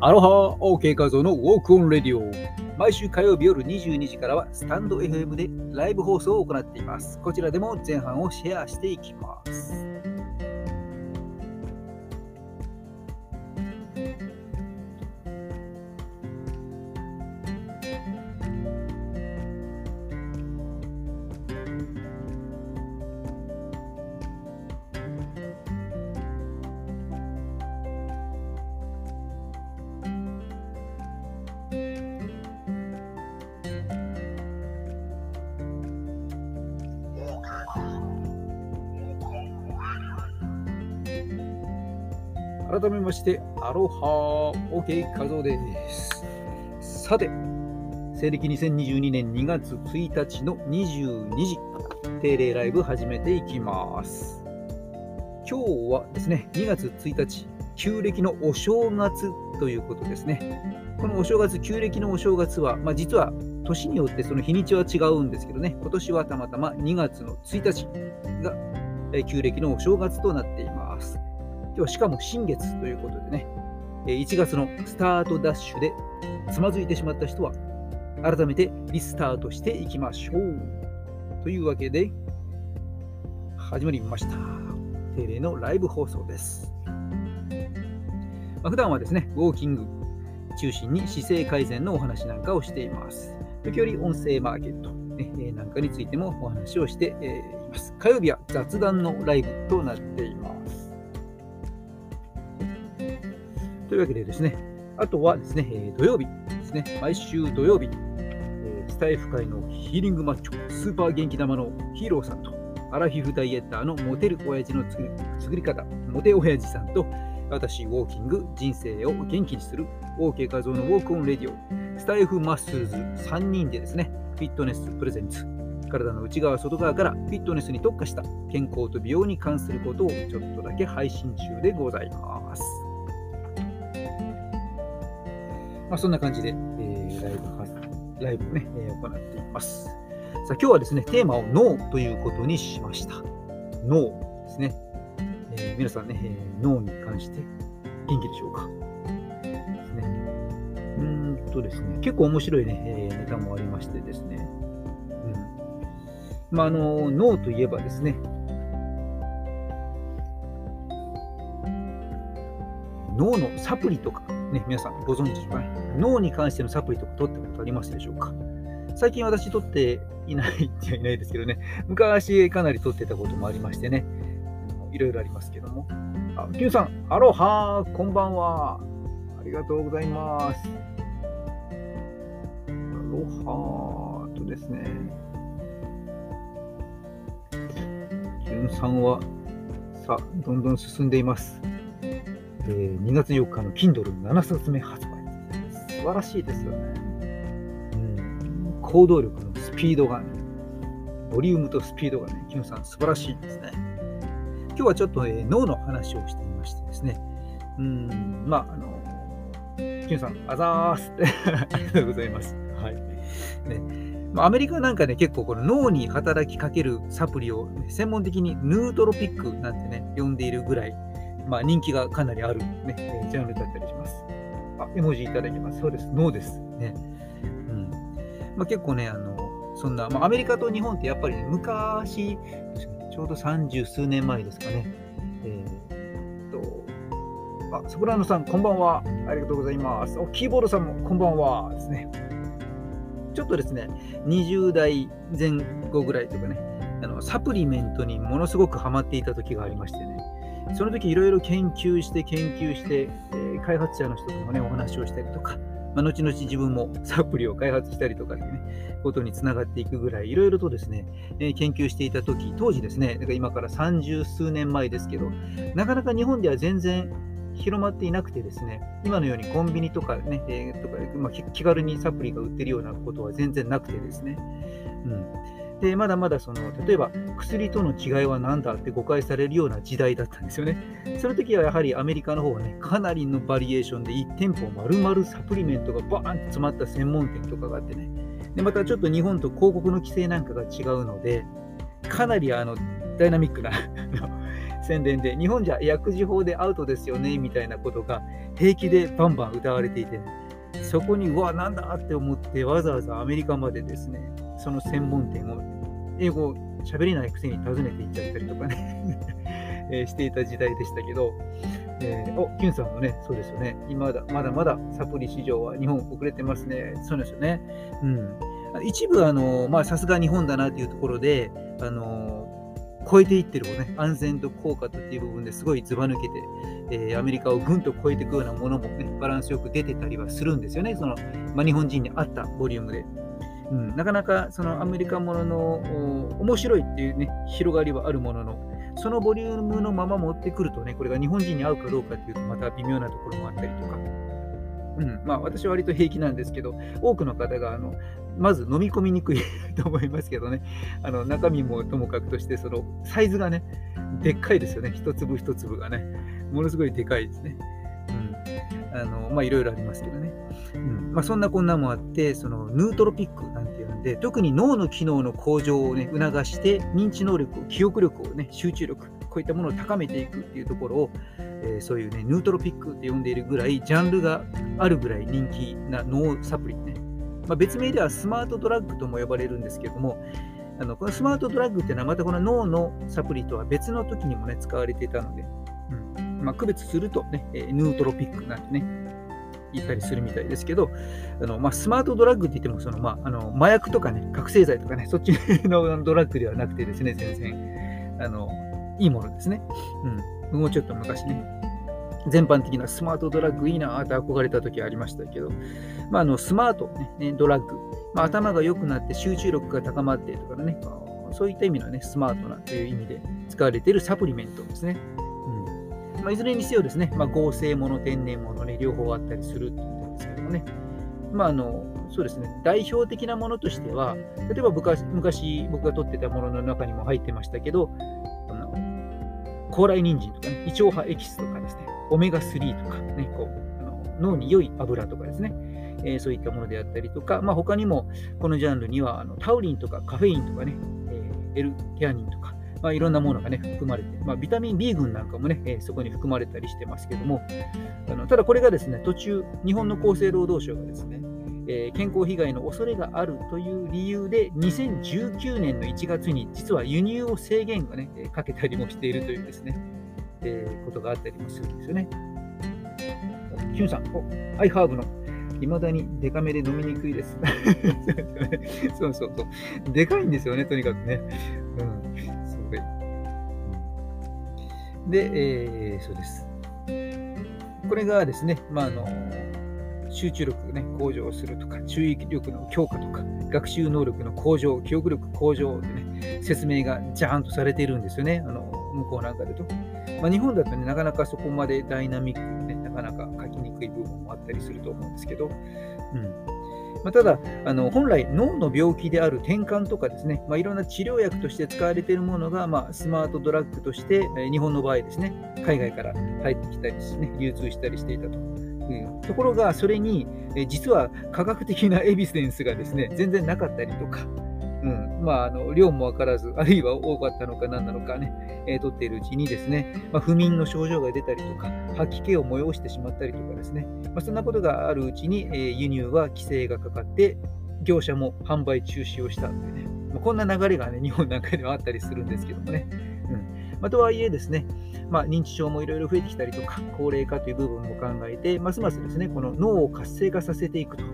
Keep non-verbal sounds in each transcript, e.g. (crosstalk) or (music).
アロハ OK 画像のウォークオンレディオ。毎週火曜日夜22時からはスタンド FM でライブ放送を行っています。こちらでも前半をシェアしていきます。改めまして、アロハ OK 画像です。さて、西暦2022年2月1日の22時、定例ライブ始めていきます。今日はですね、2月1日、旧暦のお正月ということですね。このお正月、旧暦のお正月は、まあ、実は年によってその日にちは違うんですけどね、今年はたまたま2月の1日が旧暦のお正月となっています。今日しかも新月ということでね、1月のスタートダッシュでつまずいてしまった人は、改めてリスタートしていきましょう。というわけで、始まりました。定例のライブ放送です。まあ、普段はですね、ウォーキング中心に姿勢改善のお話なんかをしています。時折音声マーケット、ね、なんかについてもお話をしています。火曜日は雑談のライブとなっています。というわけでですね、あとはですね、え土曜日ですね、毎週土曜日、えスタイフ界のヒーリングマッチョ、スーパー元気玉のヒーローさんと、アラフィフダイエッターのモテる親父の作り作り方、モテ親父さんと、私、ウォーキング、人生を元気にする、OK 画像のウォークオンレディオ、スタイフマッスーズ3人でですね、フィットネスプレゼンツ、体の内側、外側からフィットネスに特化した健康と美容に関することをちょっとだけ配信中でございます。まあ、そんな感じで、えー、ライブ、ライブをね、えー、行っています。さあ、今日はですね、テーマをノーということにしました。ノーですね。えー、皆さんね、えー、脳に関して元気でしょうか。ですね。うんとですね、結構面白いね、えー、ネタもありましてですね。うん。まあ、あの、脳といえばですね、脳のサプリとかね、皆さんご存知でしょうか？ね。脳に関してのサプリとか取ったことありますでしょうか？最近私取っていないっていないですけどね、昔かなり取ってたこともありましてね、いろいろありますけども。あ、キュンさん、アロハこんばんは。ありがとうございます。アロハとですね、キュンさんは、さあ、どんどん進んでいます。えー、2月4日の Kindle7 冊目発売。素晴らしいですよね。うん、行動力のスピードがね、ボリュームとスピードがね、キムさん素晴らしいですね。今日はちょっと、えー、脳の話をしてみましてですね、うん、まあ、あの、キムさん、あざーすって (laughs) ありがとうございます。はい。ね、まあ、アメリカなんかね、結構この脳に働きかけるサプリを、ね、専門的にヌートロピックなんてね、呼んでいるぐらい、まあ、人気がかなりある、ね、ジャンルだったりします。あ、絵文字いただきます。そうです。ノーです。ね。うん。まあ、結構ね、あの、そんな、まあ、アメリカと日本ってやっぱりね、昔、ちょうど三十数年前ですかね。えー、と、あ、ソプラノさん、こんばんは。ありがとうございます。お、キーボードさんも、こんばんは。ですね。ちょっとですね、20代前後ぐらいとかね、あのサプリメントにものすごくハマっていた時がありましてね、その時いろいろ研究して研究して、えー、開発者の人ともね、お話をしたりとか、まあ、後々自分もサプリを開発したりとかっていうね、ことにつながっていくぐらい、いろいろとですね、えー、研究していた時、当時ですね、だから今から三十数年前ですけど、なかなか日本では全然広まっていなくてですね、今のようにコンビニとかね、えー、とか、まあ、気軽にサプリが売ってるようなことは全然なくてですね、うん。で、まだまだその、例えば薬との違いは何だって誤解されるような時代だったんですよね。その時はやはりアメリカの方はね、かなりのバリエーションで1店舗丸々サプリメントがバーンと詰まった専門店とかがあってね。で、またちょっと日本と広告の規制なんかが違うので、かなりあのダイナミックな宣伝で、日本じゃ薬事法でアウトですよねみたいなことが平気でバンバン歌われていて、ね、そこにうわなんだって思ってわざわざアメリカまでですねその専門店を英語喋れないくせに訪ねて行っちゃったりとかね。(laughs) えしていた時代でしたけど、えー、おキュンさんもね、そうですよね、今だまだまだサプリ市場は日本遅れてますね、そうですよね。うん、一部、あのさすが日本だなというところで、あの超えていってるもね、安全と効果とっていう部分ですごいずば抜けて、えー、アメリカをぐんと超えていくようなものもね、バランスよく出てたりはするんですよね、そのまあ、日本人に合ったボリュームで。うん、なかなかそのアメリカものの面白いっていうね、広がりはあるものの、そのボリュームのまま持ってくるとね、これが日本人に合うかどうかっていうと、また微妙なところもあったりとか。うんまあ、私は割と平気なんですけど、多くの方があのまず飲み込みにくいと思いますけどね、あの中身もともかくとして、そのサイズがね、でっかいですよね、一粒一粒がね、ものすごいでかいですね。うん、あのまあいろいろありますけどね。うんまあ、そんなこんなもあって、そのヌートロピックなんていうんで、特に脳の機能の向上を、ね、促して、認知能力、記憶力を、ね、集中力、こういったものを高めていくっていうところを、えー、そういうね、ヌートロピックって呼んでいるぐらい、ジャンルがあるぐらい人気な脳サプリね。まあ、別名ではスマートドラッグとも呼ばれるんですけども、あのこのスマートドラッグっていうのはまたこの脳のサプリとは別の時にもね、使われていたので、うんまあ、区別するとね、ヌートロピックなんてね、言ったりするみたいですけど、あのまあ、スマートドラッグって言ってもその、まあ、あの麻薬とかね、覚醒剤とかね、そっちの (laughs) ドラッグではなくてですね、全然、あのいいものですね。うん、もうちょっと昔ね、全般的なスマートドラッグいいなって憧れた時ありましたけど、まあ、あのスマート、ね、ドラッグ、まあ、頭が良くなって集中力が高まってとかね、そういった意味のね、スマートなという意味で使われているサプリメントですね。まあ、いずれにせよですね、まあ、合成もの、天然ものね、両方あったりするってことですけどもね。まあ、あの、そうですね、代表的なものとしては、例えば昔僕が撮ってたものの中にも入ってましたけど、あの高麗人参とかね、胃腸波エキスとかですね、オメガ3とかね、こうあの脳に良い油とかですね、えー、そういったものであったりとか、まあ、他にもこのジャンルにはあのタウリンとかカフェインとかね、えー、L テアニンとか、まあ、いろんなものが、ね、含まれて、まあ、ビタミン B 群なんかもね、えー、そこに含まれたりしてますけども、あのただこれがですね、途中、日本の厚生労働省がですね、えー、健康被害の恐れがあるという理由で、2019年の1月に実は輸入を制限がね、かけたりもしているというですね、えー、ことがあったりもするんですよね。キュンさん、お、アイハーブのいまだにデカめで飲みにくいです。(laughs) そうそうそう。でかいんですよね、とにかくね。で、えー、そうです。これがですね、まあ、あの集中力、ね、向上するとか、注意力の強化とか、学習能力の向上、記憶力向上でね、説明がジャーンとされているんですよね、あの向こうなんかでと。まあ、日本だとね、なかなかそこまでダイナミックにね、なかなか書きにくい部分もあったりすると思うんですけど、うんまあ、ただあの、本来脳の病気である転換とかですね、まあ、いろんな治療薬として使われているものが、まあ、スマートドラッグとして、え日本の場合ですね、海外から入ってきたりしてね、流通したりしていたと。うんところが、それに、え実は科学的なエビデンスがですね、全然なかったりとか、まあ、あの量も分からず、あるいは多かったのか何なのかね、えー、取っているうちにですね、まあ、不眠の症状が出たりとか、吐き気を催してしまったりとかですね、まあ、そんなことがあるうちに、えー、輸入は規制がかかって、業者も販売中止をしたんでね、まあ、こんな流れがね、日本なんかではあったりするんですけどもね。うんまあ、とはいえですね、まあ、認知症もいろいろ増えてきたりとか、高齢化という部分も考えて、ますますですね、この脳を活性化させていくと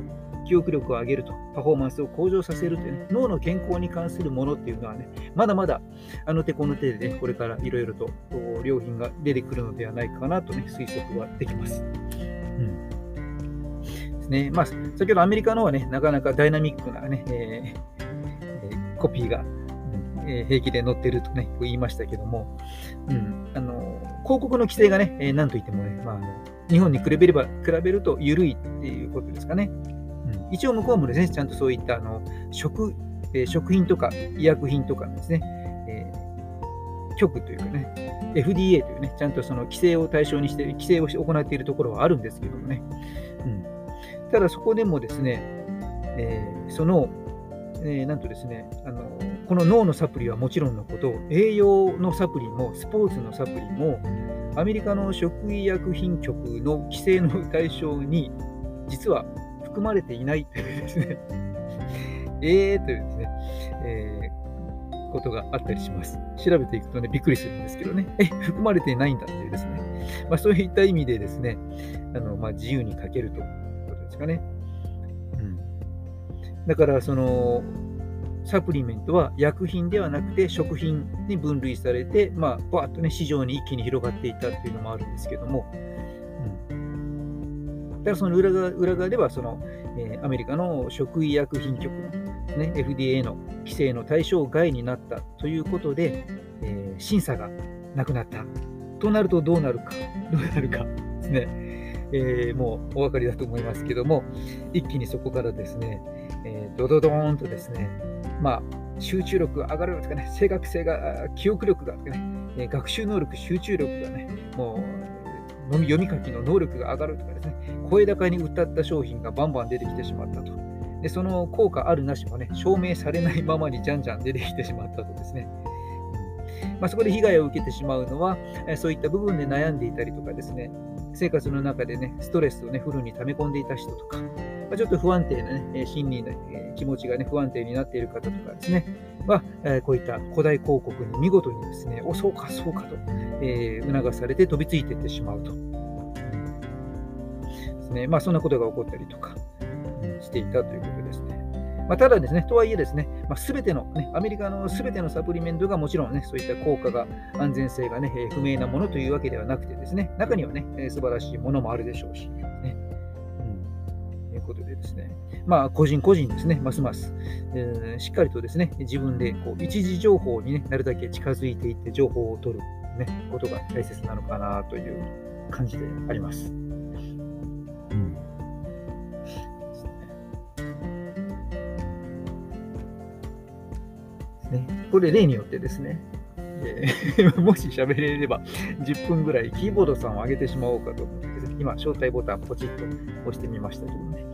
記憶力を上げると、パフォーマンスを向上させるというね、脳の健康に関するものっていうのはね、まだまだあの手この手でね、これからいろいろと良品が出てくるのではないかなとね、推測はできます。うんですねまあ、先ほどアメリカのはね、なかなかダイナミックなね、えー、コピーが、え平気で載ってるとね、言いましたけども、うん、あの広告の規制がね、え、なんといってもね、まあ、日本に比べれば、比べると緩いっていうことですかね。一応向こうもですね、ちゃんとそういったあの食,、え、食品とか医薬品とかのですね、えー、局というかね、FDA というね、ちゃんとその規制を対象にして、規制を行っているところはあるんですけどもね。うん、ただそこでもですね、えー、その、えー、なんとですねあの、この脳のサプリはもちろんのこと、栄養のサプリも、スポーツのサプリも、アメリカの食医薬品局の規制の対象に実は含まれていないというですね、(laughs) えーというですね、えー、ことがあったりします。調べていくとね、びっくりするんですけどね、え、含まれていないんだっていうですね、まあ、そういった意味でですね、あのまあ、自由に書けるということですかね。うん、だから、その、サプリメントは薬品ではなくて食品に分類されて、まあ、バーッとね、市場に一気に広がっていったっていうのもあるんですけども、からその裏側裏側ではその、えー、アメリカの食医薬品局の、ね、FDA の規制の対象外になったということで、えー、審査がなくなった。となるとどうなるか、どうなるか。ですね、えー、もうお分かりだと思いますけども、一気にそこからですね、えー、ドドドーンとですね、まあ、集中力が上がるとかね、正確性が、記憶力がとかね、学習能力、集中力がね、もう、読み書きの能力が上がるとかですね、声高に歌った商品がバンバン出てきてしまったと。で、その効果あるなしもね、証明されないままにじゃんじゃん出てきてしまったとですね。まあ、そこで被害を受けてしまうのは、そういった部分で悩んでいたりとかですね、生活の中でね、ストレスをね、フルに溜め込んでいた人とか、まあ、ちょっと不安定なね、心理の気持ちがね、不安定になっている方とかですね、は、えこういった古代広告に見事にですね、お、そうか、そうかと、え、促されて飛びついていってしまうと。ですね、まあ、そんなことが起こったりとか、していたということですね。まあ、ただですね、とはいえですね、まあ、全ての、ね、アメリカの全てのサプリメントがもちろんね、そういった効果が、安全性がね、不明なものというわけではなくてですね、中にはね、素晴らしいものもあるでしょうし、ですね、まあ、個人個人ですね、ますます、えー、しっかりとですね、自分でこう一時情報に、ね、なるだけ近づいていって情報を取る、ね、ことが大切なのかなという感じであります。うん。ね、これ例によってですね、えー、(laughs) もし喋れれば10分ぐらいキーボードさんを上げてしまおうかと思って、今、招待ボタンポチッと押してみましたけどね。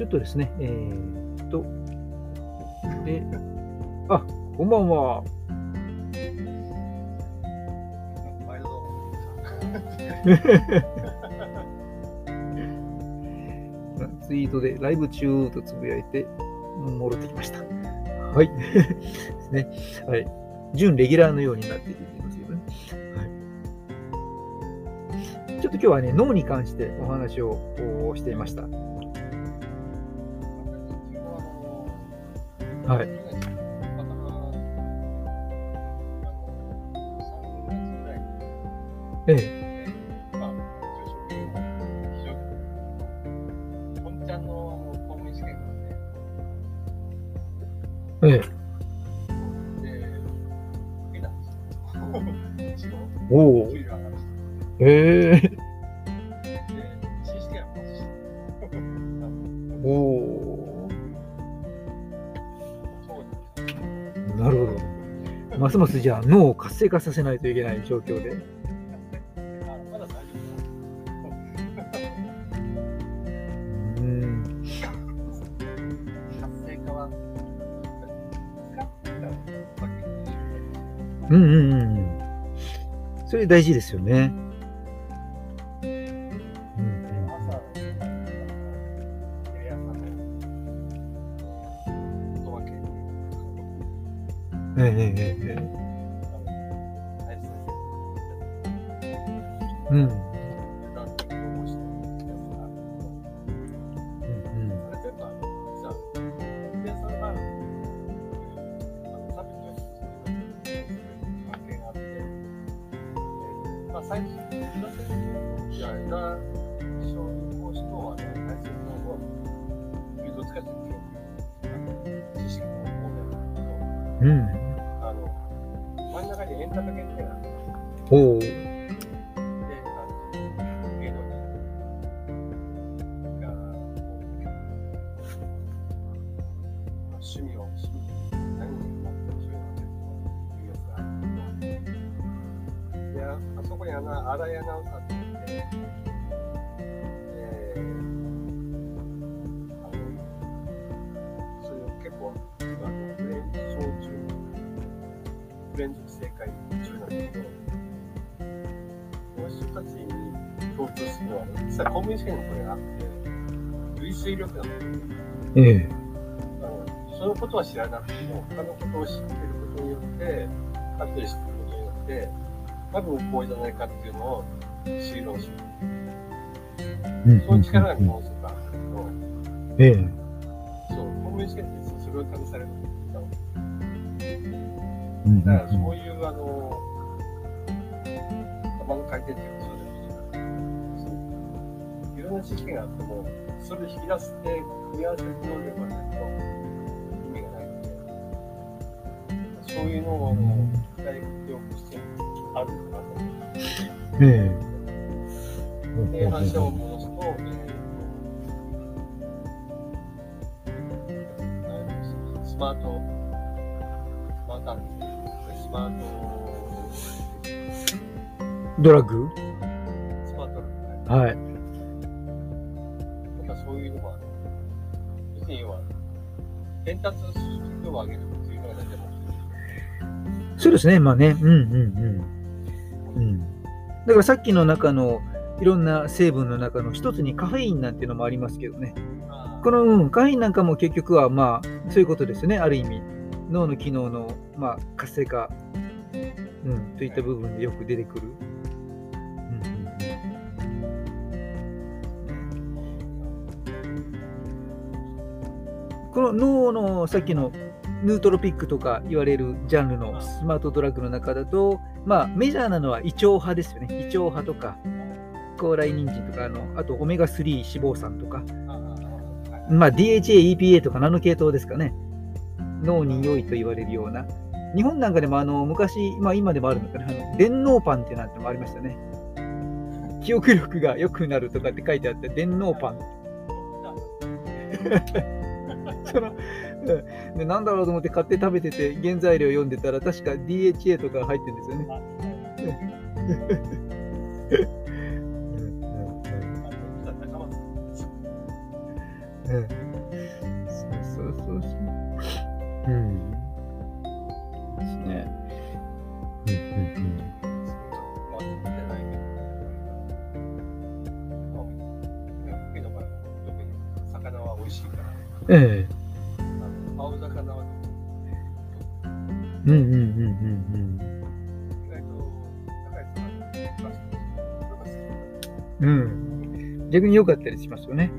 ちょっとですね、えー、っと、で、あ、こんばんは。(laughs) ツイートでライブ中とつぶやいて戻ってきました。はい。ですね。はい。準レギュラーのようになっていますけどね。はい。ちょっと今日はね、脳に関してお話をしていました。はい。ええ。えじゃあ脳を活性化させないといけない状況で。うんうんうん。それ大事ですよね。うんうんええええうん。あそこに穴、荒い穴を立ってて、え嗯。連続正解中なんだけど、この人たちに共通するのは、実は公務員試験これがあって、類推力なん。ええあの。そのことは知らなくても、他のことを知ってることによって、あとで知ってることによって、多分こうじゃないかっていうのを推論す。う、そ力がのすけど、ええ。そう、公務員試験ってそれを試される。うんだからそういう、あの、頭の回転っていうか、そういういろんな知識があっても、それを引き出して、組み合わせる能力がないと意味がないので、そういうのを、あの、大学教育してあるのかなと思って。ええで、反射を戻すと、えスマート、スマートアンテスマート、ドラッグ？スマートはい。とかそういうのは、別に要は、伝達速度を上げるっていうのが大体目そうですね、まあね。うんうんうん。うん。だからさっきの中のいろんな成分の中の一つにカフェインなんていうのもありますけどね。的。この、うん、カフェインなんかも結局はまあそういうことですよね、ある意味。脳の機能の、まあ、活性化、うん、といった部分でよく出てくる。うんこの脳のさっきのヌートロピックとか言われるジャンルのスマートドラッグの中だと、まあ、メジャーなのは胃腸派ですよね。胃腸派とか、高麗人参とかあの、あとオメガ3脂肪酸とか、まあ、DHA、EPA とかナノ系統ですかね。脳に良いと言われるような。日本なんかでもあの昔、まあ、今でもあるのかな、あの電脳パンってなんてのもありましたね。記憶力が良くなるとかって書いてあって、電脳パン。(laughs) そのうんでなんだろうと思って買って食べてて、原材料読んでたら、確か DHA とか入ってるんですよね。うん。うん。ですね。うん。うん、うん。ええ青魚はうん。うん。うん。うん。うん。うん。逆に良かったりしますよね。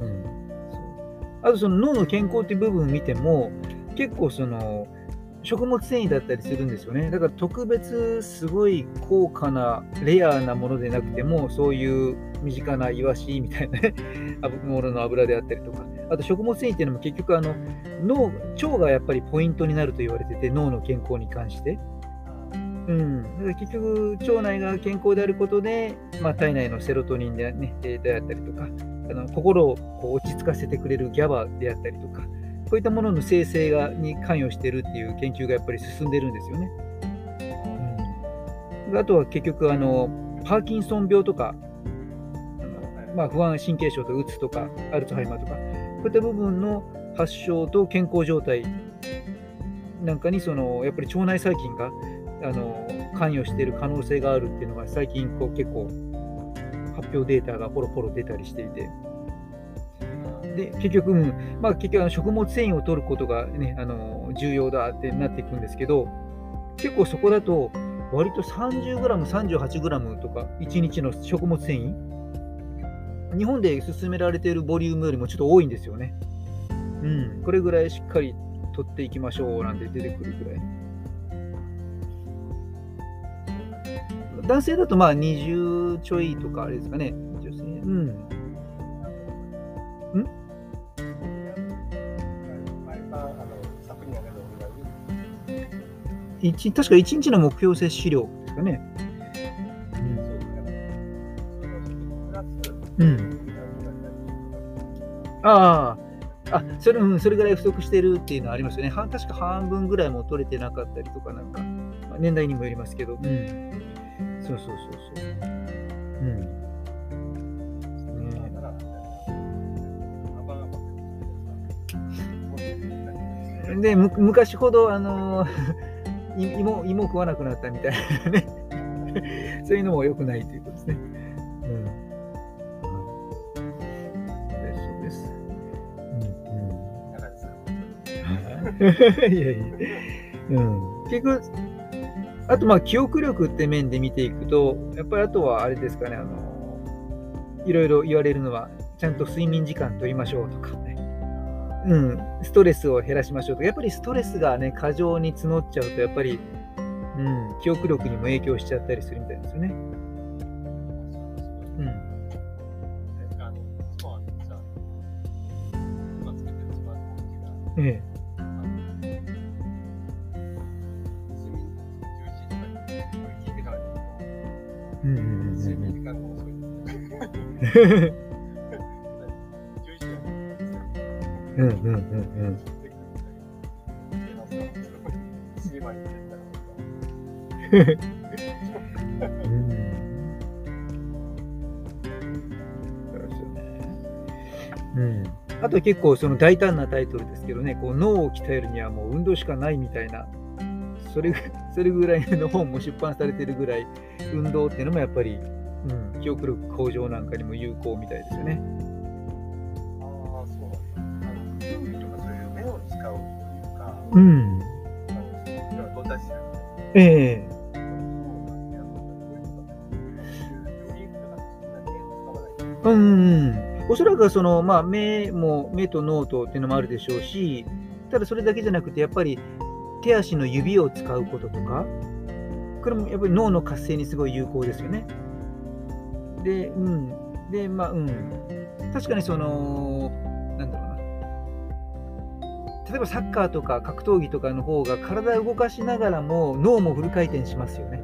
うん。あとその脳の健康っていう部分を見ても、結構その、食物繊維だったりするんですよね。だから特別すごい高価なレアなものでなくても、そういう身近なイワシみたいなね、(laughs) ものの油であったりとか、あと食物繊維っていうのも結局あの脳、腸がやっぱりポイントになると言われてて、脳の健康に関して。うん、だから結局、腸内が健康であることで、まあ、体内のセロトニンで,、ね、であったりとか、あの心をこう落ち着かせてくれるギャバであったりとか、こういったものの生成がに関与してるっていう研究がやっぱり進んでるんですよね。うん、あとは結局あの、パーキンソン病とか、まあ、不安神経症とかうつとか、アルツハイマーとか、こういった部分の発症と健康状態なんかにそのやっぱり腸内細菌があの関与している可能性があるっていうのが最近こう結構発表データがポロポロ出たりしていてで結局、うんまあ、結局あの食物繊維を取ることが、ね、あの重要だってなっていくんですけど結構そこだと割と 30g、38g とか1日の食物繊維日本で勧められているボリュームよりもちょっと多いんですよね。うん、これぐらいしっかり取っていきましょうなんて出てくるぐらい。男性だとまあ20ちょいとかあれですかね。女性。うん。一確か1日の目標摂取量ですかね。うん。うん、ああ、あそれ、うん、それぐらい不足してるっていうのはありますよね。は確か半分ぐらいも取れてなかったりとか、なんか、まあ、年代にもよりますけど。うん。そうそうそうそう。うん。ね、でむ昔ほど、あのー、芋芋食わなくなったみたいなね。(laughs) そういうのも良くないということですね。うん。い。やい。(laughs) や、うん、結局、あとまあ記憶力って面で見ていくと、やっぱりあとはあれですかね、あのいろいろ言われるのは、ちゃんと睡眠時間取りましょうとか、うん、ストレスを減らしましょうとか、やっぱりストレスがね、過剰に募っちゃうと、やっぱり、うん、記憶力にも影響しちゃったりするみたいですよね。うん。えあの睡眠11時とかにこれ聞いてからだと、え。うんうんうん睡眠時間が遅いうんうんうんうん。うん。あと結構その大胆なタイトルですけどね、こう脳を鍛えるにはもう運動しかないみたいな、それぐそれぐらいの本も出版されてるぐらい、運動っていうのもやっぱり、うん、記憶力向上なんかにも有効みたいですよね。うん。ええうんうん、おそらくその、まあ、目も目と脳とっていうのもあるでしょうし、ただそれだけじゃなくて、やっぱり手足の指を使うこととか、これもやっぱり脳の活性にすごい有効ですよね。で、うん。で、まあ、うん。確かにその、例えばサッカーとか格闘技とかの方が体を動かしながらも脳もフル回転しますよね。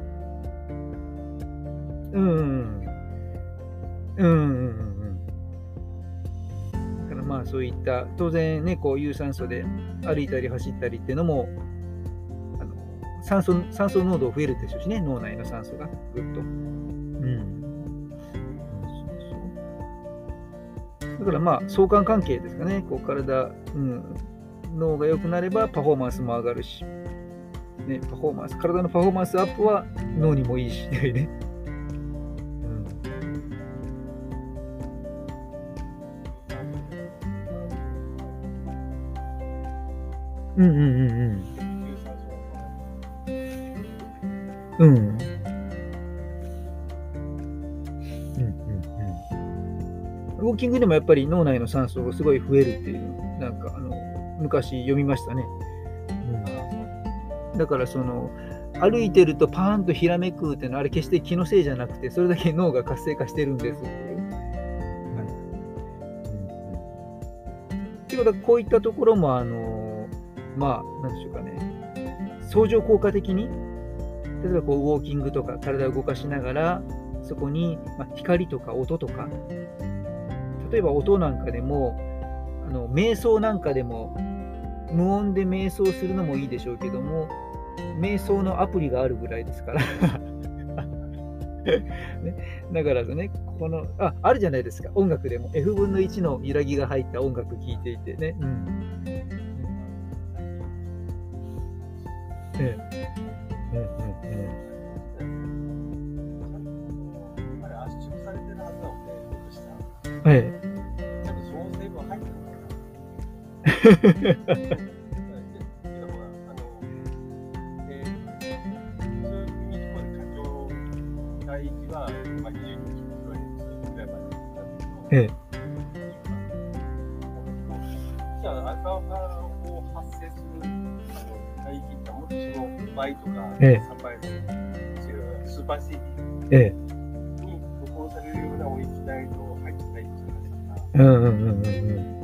うんうんうん。うんうん。だからまあそういった当然ねこう有酸素で歩いたり走ったりっていうのもあの酸素酸素濃度増えるでしょうしね脳内の酸素がぐっと。うん。だからまあ相関関係ですかねこう体、うん、脳が良くなればパフォーマンスも上がるし、ね、パフォーマンス体のパフォーマンスアップは脳にもいいしね。うんうんうんうんうん。うん。うんうんうん。ウォーキングでもやっぱり脳内の酸素がすごい増えるっていう、なんかあの昔読みましたね。うん、だからその歩いてるとパーンとひらめくっていうのはあれ決して気のせいじゃなくてそれだけ脳が活性化してるんですっていう。はい。うん。うん、っていうことはこういったところもあのまあなんでしょうかね。相乗効果的に例えばこうウォーキングとか体を動かしながらそこに、まあ、光とか音とか例えば音なんかでもあの瞑想なんかでも無音で瞑想するのもいいでしょうけども瞑想のアプリがあるぐらいですから。(laughs) ね、だからねこのああるじゃないですか。音楽でも。F 分の1の揺らぎが入った音楽聴いていて。ね、うん。ええうんうん。うん。えちえでけどほら、あの、え。ー、普通に聞こえる過剰帯域は、まあ、22キロぐらいまでなんだけど、え。えじゃあ、アルファを発生する帯域ってもっとその倍とかえ。え3倍のスーパー CD ええに録音されるような音域帯と入ってないって話だから、うんうんうんうんうん。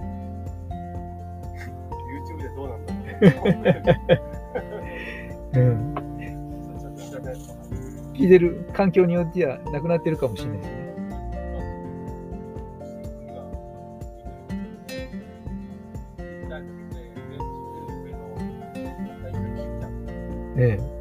うなん。聞いてる環境によってはなくなってるかもしれないですね。ええ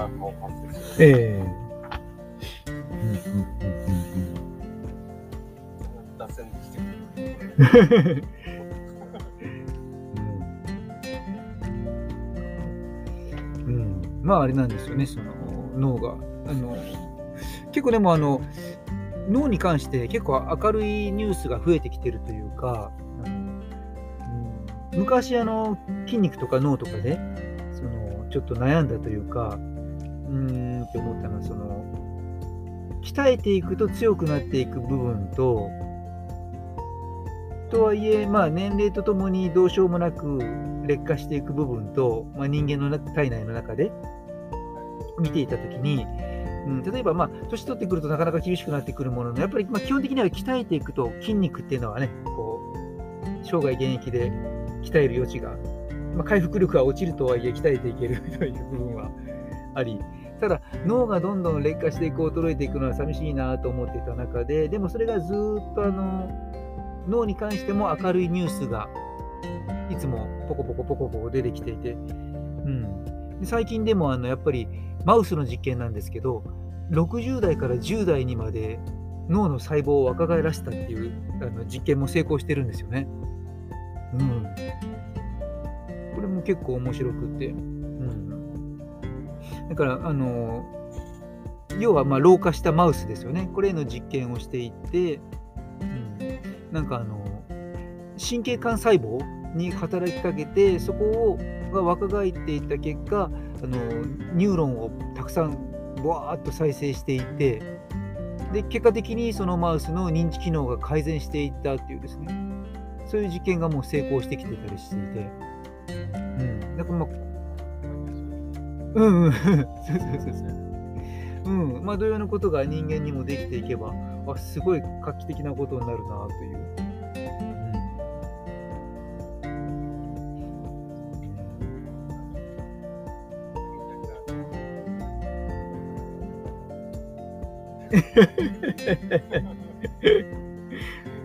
いうアルファ波を発生する。ええ。うんうん脱線してくる。うんうん、まああれなんですよね、その脳が。あの結構でもあの脳に関して結構明るいニュースが増えてきてるというか、うん、昔あの筋肉とか脳とかでそのちょっと悩んだというか、うーんって思ったのはその鍛えていくと強くなっていく部分と、とはいえ、まあ、年齢とともにどうしようもなく劣化していく部分と、まあ、人間の体内の中で見ていたときに、うん、例えば、まあ、年取ってくるとなかなか厳しくなってくるものの、やっぱり、まあ、基本的には鍛えていくと筋肉っていうのはね、こう生涯現役で鍛える余地が、まあ、回復力は落ちるとはいえ鍛えていけるという部分はあり、ただ脳がどんどん劣化していく、衰えていくのは寂しいなと思っていた中で、でもそれがずっとあの脳に関しても明るいニュースがいつもポコポコポコポコ出てきていて、うん、で最近でもあのやっぱりマウスの実験なんですけど60代から10代にまで脳の細胞を若返らせたっていうあの実験も成功してるんですよね。うん、これも結構面白くて、だからあの要はまあ老化したマウスですよね。これの実験をしていて、うん、なんかあの神経管細胞に働きかけてそこをが若返っていった結果あのニューロンをたくさんブワーッと再生していってで結果的にそのマウスの認知機能が改善していったっていうですね。そういう実験がもう成功してきてたりしていて、うん、だからまあうんうん。そうそうそうそううん。まあ同様のことが人間にもできていけばあすごい画期的なことになるなという。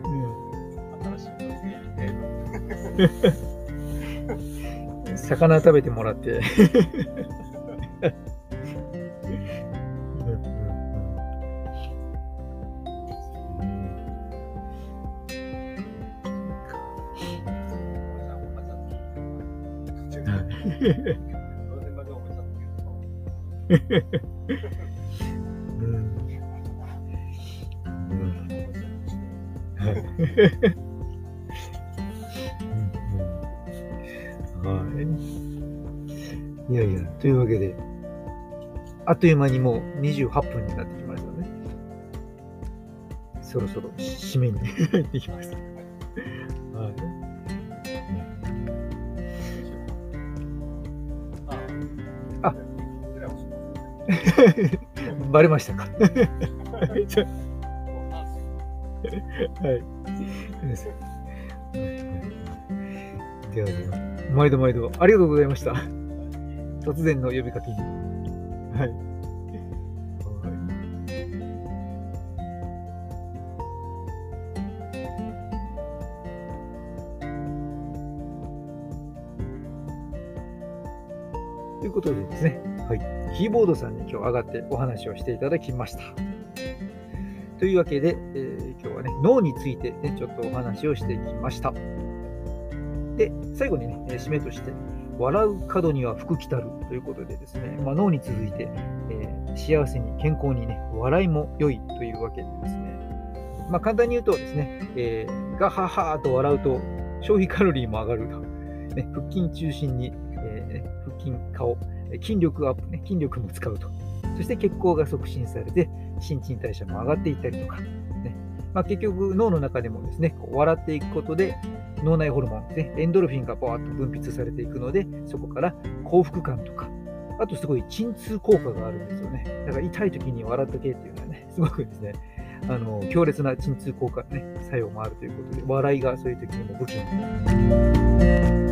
うん、(laughs) 魚食べてもらって。い。いやいや、というわけで、あっという間にもう28分になってきましたね。そろそろ締めに入ってきまし (laughs) バレましたか？はい。ではでは、毎度毎度ありがとうござい。ました。突然の呼びかけに。はい。キーボードさんに今日上がってお話をしていただきました。というわけで、えー今日はね、脳について、ね、ちょっとお話をしてきました。で、最後にね、締めとして、笑う角には福来たるということでですね、まあ、脳に続いて、えー幸せに健康にね、笑いも良いというわけでですね、まあ、簡単に言うとですね、えーガハハーと笑うと消費カロリーも上がると、ね、腹筋中心に、えー腹筋、顔、筋力アップ、ね、筋力も使うと。そして血行が促進されて、新陳代謝も上がっていったりとか、ねまあ、結局脳の中でもですね、こう笑っていくことで脳内ホルモンですね、エンドルフィンがバーッと分泌されていくので、そこから幸福感とか、あとすごい鎮痛効果があるんですよね。だから痛い時に笑っとけっていうのはね、すごくですね、あの強烈な鎮痛効果、ね、作用もあるということで、笑いがそういう時にも武器になる。